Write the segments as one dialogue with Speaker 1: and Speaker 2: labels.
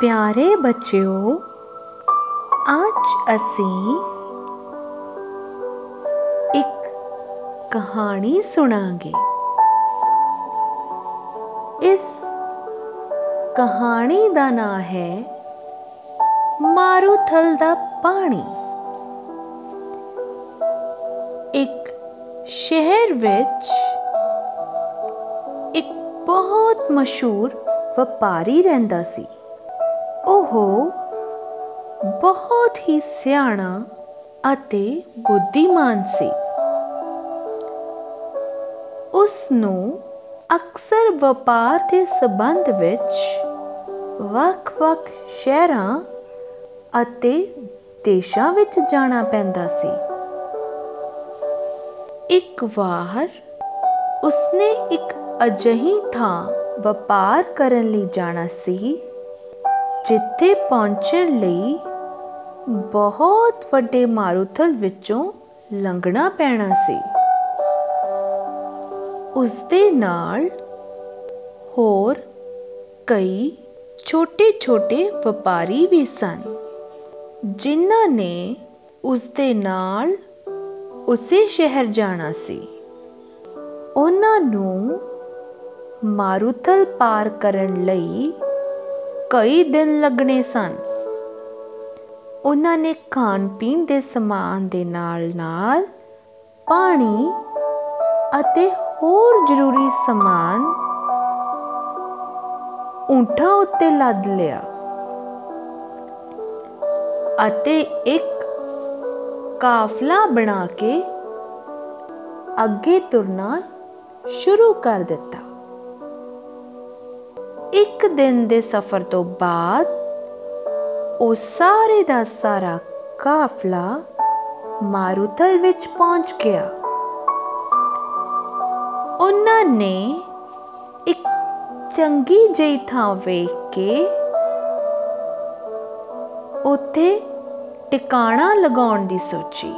Speaker 1: ਪਿਆਰੇ ਬੱਚਿਓ, ਅੱਜ ਅਸੀਂ ਇੱਕ ਕਹਾਣੀ ਸੁਣਾਂਗੇ। ਇਸ ਕਹਾਣੀ ਦਾ ਨਾਂ ਹੈ ਮਾਰੂਥਲ ਦਾ ਪਾਣੀ। ਇੱਕ ਸ਼ਹਿਰ ਵਿੱਚ ਇੱਕ ਬਹੁਤ ਮਸ਼ਹੂਰ ਵਪਾਰੀ ਰਹਿੰਦਾ ਸੀ। ਉਹ ਬਹੁਤ ਹੀ ਸਿਆਣਾ ਅਤੇ ਬੁੱਧੀਮਾਨ ਸੀ। ਉਸ ਨੂੰ ਅਕਸਰ ਵਪਾਰ ਦੇ ਸਬੰਧ ਵਿੱਚ ਵੱਖ-ਵੱਖ ਸ਼ਹਿਰਾਂ ਅਤੇ ਦੇਸ਼ਾਂ ਵਿੱਚ ਜਾਣਾ ਪੈਂਦਾ ਸੀ। ਇੱਕ ਵਾਰ ਉਸਨੇ ਇੱਕ ਅਜਿਹੀ ਥਾਂ ਵਪਾਰ ਕਰਨ ਲਈ ਜਾਣਾ ਸੀ ਜਿੱਥੇ ਪਹੁੰਚਣ ਲਈ ਬਹੁਤ ਵੱਡੇ ਮਾਰੂਥਲ ਵਿੱਚੋਂ ਲੰਘਣਾ ਪੈਣਾ ਸੀ। ਉਸ ਦੇ ਨਾਲ ਹੋਰ ਕਈ ਛੋਟੇ-ਛੋਟੇ ਵਪਾਰੀ ਵੀ ਸਨ, ਜਿਨ੍ਹਾਂ ਨੇ ਉਸ ਦੇ ਨਾਲ ਉਸੇ ਸ਼ਹਿਰ ਜਾਣਾ ਸੀ। ਉਹਨਾਂ ਨੂੰ ਮਾਰੂਥਲ ਪਾਰ ਕਰਨ ਲਈ ਕਈ ਦਿਨ ਲੱਗਣੇ ਸਨ। ਉਹਨਾਂ ਨੇ ਖਾਣ ਪੀਣ ਦੇ ਸਮਾਨ ਦੇ ਨਾਲ-ਨਾਲ ਪਾਣੀ ਅਤੇ ਹੋਰ ਜ਼ਰੂਰੀ ਸਮਾਨ ਊਂਠਾਂ ਉੱਤੇ ਲੱਦ ਲਿਆ ਅਤੇ ਇੱਕ ਕਾਫਲਾ ਬਣਾ ਕੇ ਅੱਗੇ ਤੁਰਨਾ ਸ਼ੁਰੂ ਕਰ ਦਿੱਤਾ। ਇੱਕ ਦਿਨ ਦੇ ਸਫ਼ਰ ਤੋਂ ਬਾਅਦ ਉਹ ਸਾਰੇ ਦਾ ਸਾਰਾ ਕਾਫਲਾ ਮਾਰੂਥਲ ਵਿੱਚ ਪਹੁੰਚ ਗਿਆ। ਉਹਨਾਂ ਨੇ ਇੱਕ ਚੰਗੀ ਜਿਹੀ ਥਾਂ ਵੇਖ ਕੇ ਉੱਥੇ ਟਿਕਾਣਾ ਲਗਾਉਣ ਦੀ ਸੋਚੀ।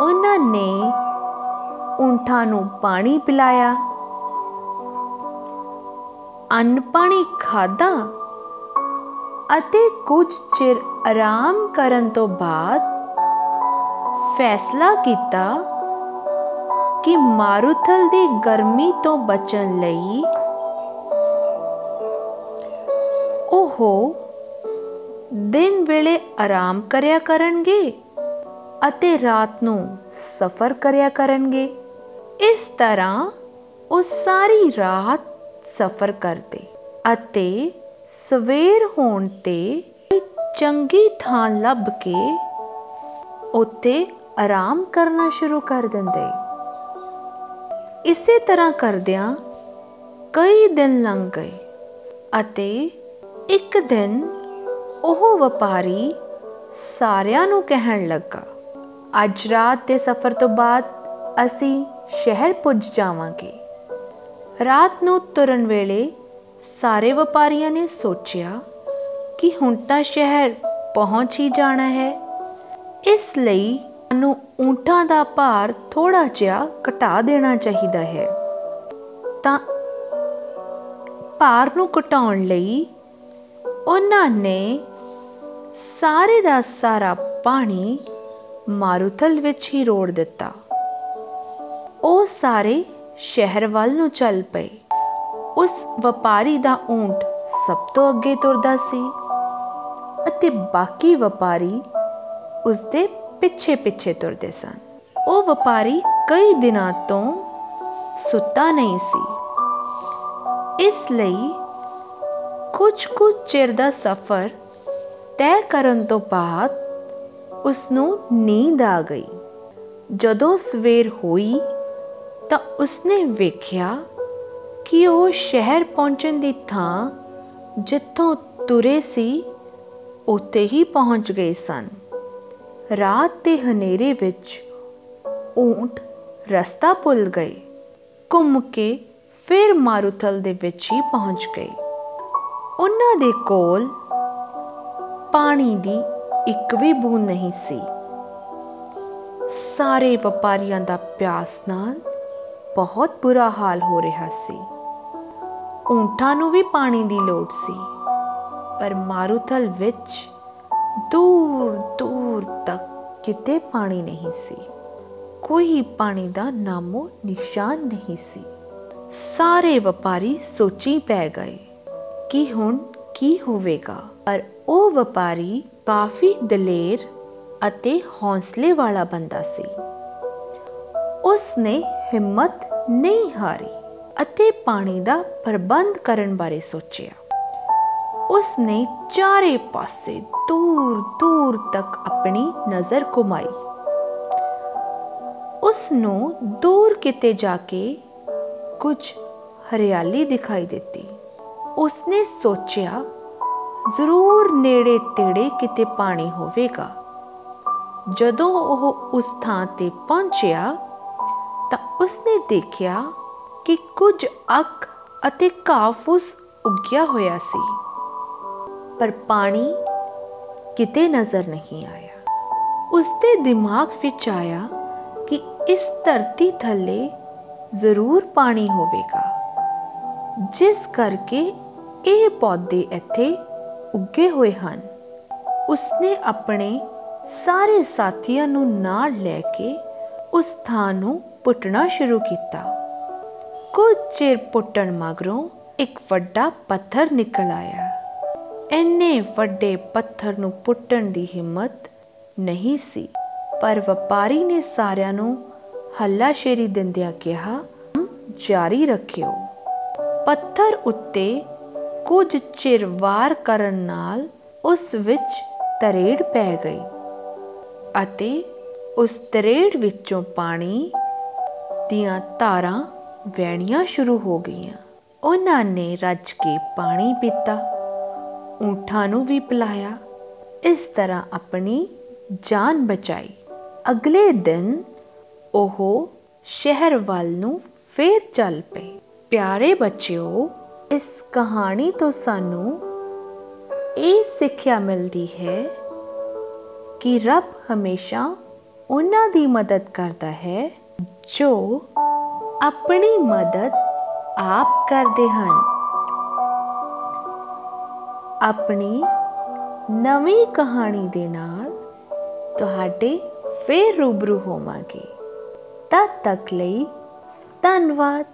Speaker 1: ਉਹਨਾਂ ਨੇ ਊਂਠਾਂ ਨੂੰ ਪਾਣੀ ਪਿਲਾਇਆ। ਅੰਨ ਪਾਣੀ ਖਾਦਾ ਅਤੇ ਕੁਝ ਚਿਰ ਆਰਾਮ ਕਰਨ ਤੋਂ ਬਾਅਦ ਫੈਸਲਾ ਕੀਤਾ ਕਿ ਮਾਰੂਥਲ ਦੀ ਗਰਮੀ ਤੋਂ ਬਚਣ ਲਈ ਉਹ ਦਿਨ ਵੇਲੇ ਆਰਾਮ ਕਰਿਆ ਕਰਨਗੇ ਅਤੇ ਰਾਤ ਨੂੰ ਸਫ਼ਰ ਕਰਿਆ ਕਰਨਗੇ। ਇਸ ਤਰ੍ਹਾਂ ਉਹ ਸਾਰੀ ਰਾਤ ਸਫ਼ਰ ਕਰਦੇ ਅਤੇ ਸਵੇਰ ਹੋਣ ਤੇ ਚੰਗੀ ਥਾਂ ਲੱਭ ਕੇ ਉੱਤੇ ਆਰਾਮ ਕਰਨਾ ਸ਼ੁਰੂ ਕਰ ਦਿੰਦੇ। ਇਸੇ ਤਰ੍ਹਾਂ ਕਰਦਿਆਂ ਕਈ ਦਿਨ ਲੰਘ ਗਏ ਅਤੇ ਇੱਕ ਦਿਨ ਉਹ ਵਪਾਰੀ ਸਾਰਿਆਂ ਨੂੰ ਕਹਿਣ ਲੱਗਾ, ਅੱਜ ਰਾਤ ਦੇ ਸਫ਼ਰ ਤੋਂ ਬਾਅਦ ਅਸੀਂ ਸ਼ਹਿਰ ਪੁੱਜ ਜਾਵਾਂਗੇ। ਰਾਤ ਨੂੰ ਤੁਰਨ ਵੇਲੇ ਸਾਰੇ ਵਪਾਰੀਆਂ ਨੇ ਸੋਚਿਆ ਕਿ ਹੁਣ ਤਾਂ ਸ਼ਹਿਰ ਪਹੁੰਚ ਹੀ ਜਾਣਾ ਹੈ। ਇਸ ਲਈ ਸਾਨੂੰ ਊਂਠਾਂ ਦਾ ਭਾਰ ਥੋੜਾ ਜਿਹਾ ਘਟਾ ਦੇਣਾ ਚਾਹੀਦਾ ਹੈ। ਤਾਂ ਭਾਰ ਨੂੰ ਘਟਾਉਣ ਲਈ ਉਹਨਾਂ ਨੇ ਸਾਰੇ ਦਾ ਸਾਰਾ ਪਾਣੀ ਮਾਰੂਥਲ ਵਿੱਚ ਹੀ ਰੋੜ ਦਿੱਤਾ। ਉਹ ਸਾਰੇ ਸ਼ਹਿਰ ਵੱਲ ਨੂੰ ਚੱਲ ਪਏ। ਉਸ ਵਪਾਰੀ ਦਾ ਊਂਟ ਸਭ ਤੋਂ ਅੱਗੇ ਤੁਰਦਾ ਸੀ ਅਤੇ ਬਾਕੀ ਵਪਾਰੀ ਉਸ ਦੇ ਪਿੱਛੇ-ਪਿੱਛੇ ਤੁਰਦੇ ਸਨ। ਉਹ ਵਪਾਰੀ ਕਈ ਦਿਨਾਂ ਤੋਂ ਸੁੱਤਾ ਨਹੀਂ ਸੀ। ਇਸ ਲਈ ਕੁਝ ਕੁ ਚਿਰ ਦਾ ਸਫ਼ਰ ਤੈਅ ਕਰਨ ਤੋਂ ਬਾਅਦ ਉਸ ਨੂੰ ਨੀਂਦ ਆ ਗਈ। ਜਦੋਂ ਸਵੇਰ ਹੋਈ ਤਾਂ ਉਸਨੇ ਵੇਖਿਆ ਕਿ ਉਹ ਸ਼ਹਿਰ ਪਹੁੰਚਣ ਦੀ ਥਾਂ ਜਿੱਥੋਂ ਤੁਰੇ ਸੀ ਉੱਤੇ ਹੀ ਪਹੁੰਚ ਗਏ ਸਨ। ਰਾਤ ਦੇ ਹਨੇਰੇ ਵਿੱਚ ਊਂਟ ਰਸਤਾ ਭੁੱਲ ਗਏ। ਘੁੰਮ ਕੇ ਫਿਰ ਮਾਰੂਥਲ ਦੇ ਵਿੱਚ ਹੀ ਪਹੁੰਚ ਗਏ। ਉਹਨਾਂ ਦੇ ਕੋਲ ਪਾਣੀ ਦੀ ਇੱਕ ਵੀ ਬੂੰਦ ਨਹੀਂ ਸੀ। ਸਾਰੇ ਵਪਾਰੀਆਂ ਦਾ ਪਿਆਸ ਨਾਲ ਬਹੁਤ ਬੁਰਾ ਹਾਲ ਹੋ ਰਿਹਾ ਸੀ। ਊਂਠਾਂ ਨੂੰ ਵੀ ਪਾਣੀ ਦੀ ਲੋੜ ਸੀ, ਪਰ ਮਾਰੂਥਲ ਵਿੱਚ ਦੂਰ ਦੂਰ ਤੱਕ ਕਿਤੇ ਪਾਣੀ ਨਹੀਂ ਸੀ। ਕੋਈ ਪਾਣੀ ਦਾ ਨਾਮੋ ਨਿਸ਼ਾਨ ਨਹੀਂ ਸੀ। ਸਾਰੇ ਵਪਾਰੀ ਸੋਚੀ ਪੈ ਗਏ ਕਿ ਹੁਣ ਕੀ ਹੋਵੇਗਾ। ਪਰ ਉਹ ਵਪਾਰੀ ਕਾਫੀ ਦਲੇਰ ਅਤੇ ਹੌਸਲੇ ਵਾਲਾ ਬੰਦਾ ਸੀ। ਉਸ ਨੇ ਹਿੰਮਤ ਨਹੀਂ ਹਾਰੀ ਅਤੇ ਪਾਣੀ ਦਾ ਪ੍ਰਬੰਧ ਕਰਨ ਬਾਰੇ ਸੋਚਿਆ। ਉਸ ਨੇ ਚਾਰੇ ਪਾਸੇ ਦੂਰ ਦੂਰ ਤੱਕ ਆਪਣੀ ਨਜ਼ਰ ਘੁਮਾਈ। ਉਸ ਨੂੰ ਦੂਰ ਕਿਤੇ ਜਾ ਕੇ ਕੁਝ ਹਰਿਆਲੀ ਦਿਖਾਈ ਦਿੱਤੀ। ਉਸਨੇ ਸੋਚਿਆ, ਜ਼ਰੂਰ ਨੇੜੇ ਤੇੜੇ ਕਿਤੇ ਪਾਣੀ ਹੋਵੇਗਾ। ਜਦੋਂ ਉਹ ਉਸ ਥਾਂ ਤੇ ਪਹੁੰਚਿਆ ਤਾਂ ਉਸਨੇ ਦੇਖਿਆ ਕਿ ਕੁਝ ਅੱਕ ਅਤੇ ਘਾਹ ਫੂਸ ਉੱਗਿਆ ਹੋਇਆ ਸੀ। ਪਰ ਪਾਣੀ ਕਿਤੇ ਨਜ਼ਰ ਨਹੀਂ ਆਇਆ। ਉਸਦੇ ਦਿਮਾਗ ਵਿੱਚ ਆਇਆ ਕਿ ਇਸ ਧਰਤੀ ਥੱਲੇ ਜ਼ਰੂਰ ਪਾਣੀ ਹੋਵੇਗਾ, ਜਿਸ ਕਰਕੇ ਇਹ ਪੌਦੇ ਇੱਥੇ ਉੱਗੇ ਹੋਏ ਹਨ। ਉਸਨੇ ਆਪਣੇ ਸਾਰੇ ਸਾਥੀਆਂ ਨੂੰ ਨਾਲ ਲੈ ਕੇ ਉਸ ਥਾਂ ਨੂੰ ਪੁੱਟਣਾ ਸ਼ੁਰੂ ਕੀਤਾ। ਕੁਝ ਚਿਰ ਪੁੱਟਣ ਮਗਰੋਂ ਇੱਕ ਵੱਡਾ ਪੱਥਰ ਨਿਕਲ ਆਇਆ। ਇੰਨੇ ਵੱਡੇ ਪੱਥਰ ਨੂੰ ਪੁੱਟਣ ਦੀ ਹਿੰਮਤ ਨਹੀਂ ਸੀ, ਪਰ ਵਪਾਰੀ ਨੇ ਸਾਰਿਆਂ ਨੂੰ ਹੱਲਾਸ਼ੇਰੀ ਦਿੰਦਿਆਂ ਕਿਹਾ, ਜਾਰੀ ਰੱਖਿਓ। ਪੱਥਰ ਉੱਤੇ ਕੁਝ ਚਿਰ ਵਾਰ ਕਰਨ ਨਾਲ ਉਸ ਵਿੱਚ ਤਰੇੜ ਪੈ ਗਈ ਅਤੇ ਉਸ ਤਰੇੜ ਵਿੱਚੋਂ ਪਾਣੀ ਦੀਆਂ ਧਾਰਾਂ ਵਹਿਣੀਆਂ ਸ਼ੁਰੂ ਹੋ ਗਈਆਂ। ਉਹਨਾਂ ਨੇ ਰੱਜ ਕੇ ਪਾਣੀ ਪੀਤਾ, ਊਠਾਂ ਨੂੰ ਵੀ ਪਿਲਾਇਆ। ਇਸ ਤਰ੍ਹਾਂ ਆਪਣੀ ਜਾਨ ਬਚਾਈ। ਅਗਲੇ ਦਿਨ ਉਹ ਸ਼ਹਿਰ ਵੱਲ ਨੂੰ ਫਿਰ ਚੱਲ ਪਏ। ਪਿਆਰੇ ਬੱਚਿਓ, ਇਸ ਕਹਾਣੀ ਤੋਂ ਸਾਨੂੰ ਇਹ ਸਿੱਖਿਆ ਮਿਲਦੀ ਹੈ ਕਿ ਰੱਬ ਹਮੇਸ਼ਾ ਉਹਨਾਂ ਦੀ ਮਦਦ ਕਰਦਾ ਹੈ ਜੋ ਆਪਣੀ ਮਦਦ ਆਪ ਕਰਦੇ ਹਨ। ਆਪਣੀ ਨਵੀਂ ਕਹਾਣੀ ਦੇ ਨਾਲ ਤੁਹਾਡੇ ਫੇਰ ਰੂਬਰੂ ਹੋਵਾਂਗੇ। ਤਦ ਤੱਕ ਲਈ ਧੰਨਵਾਦ।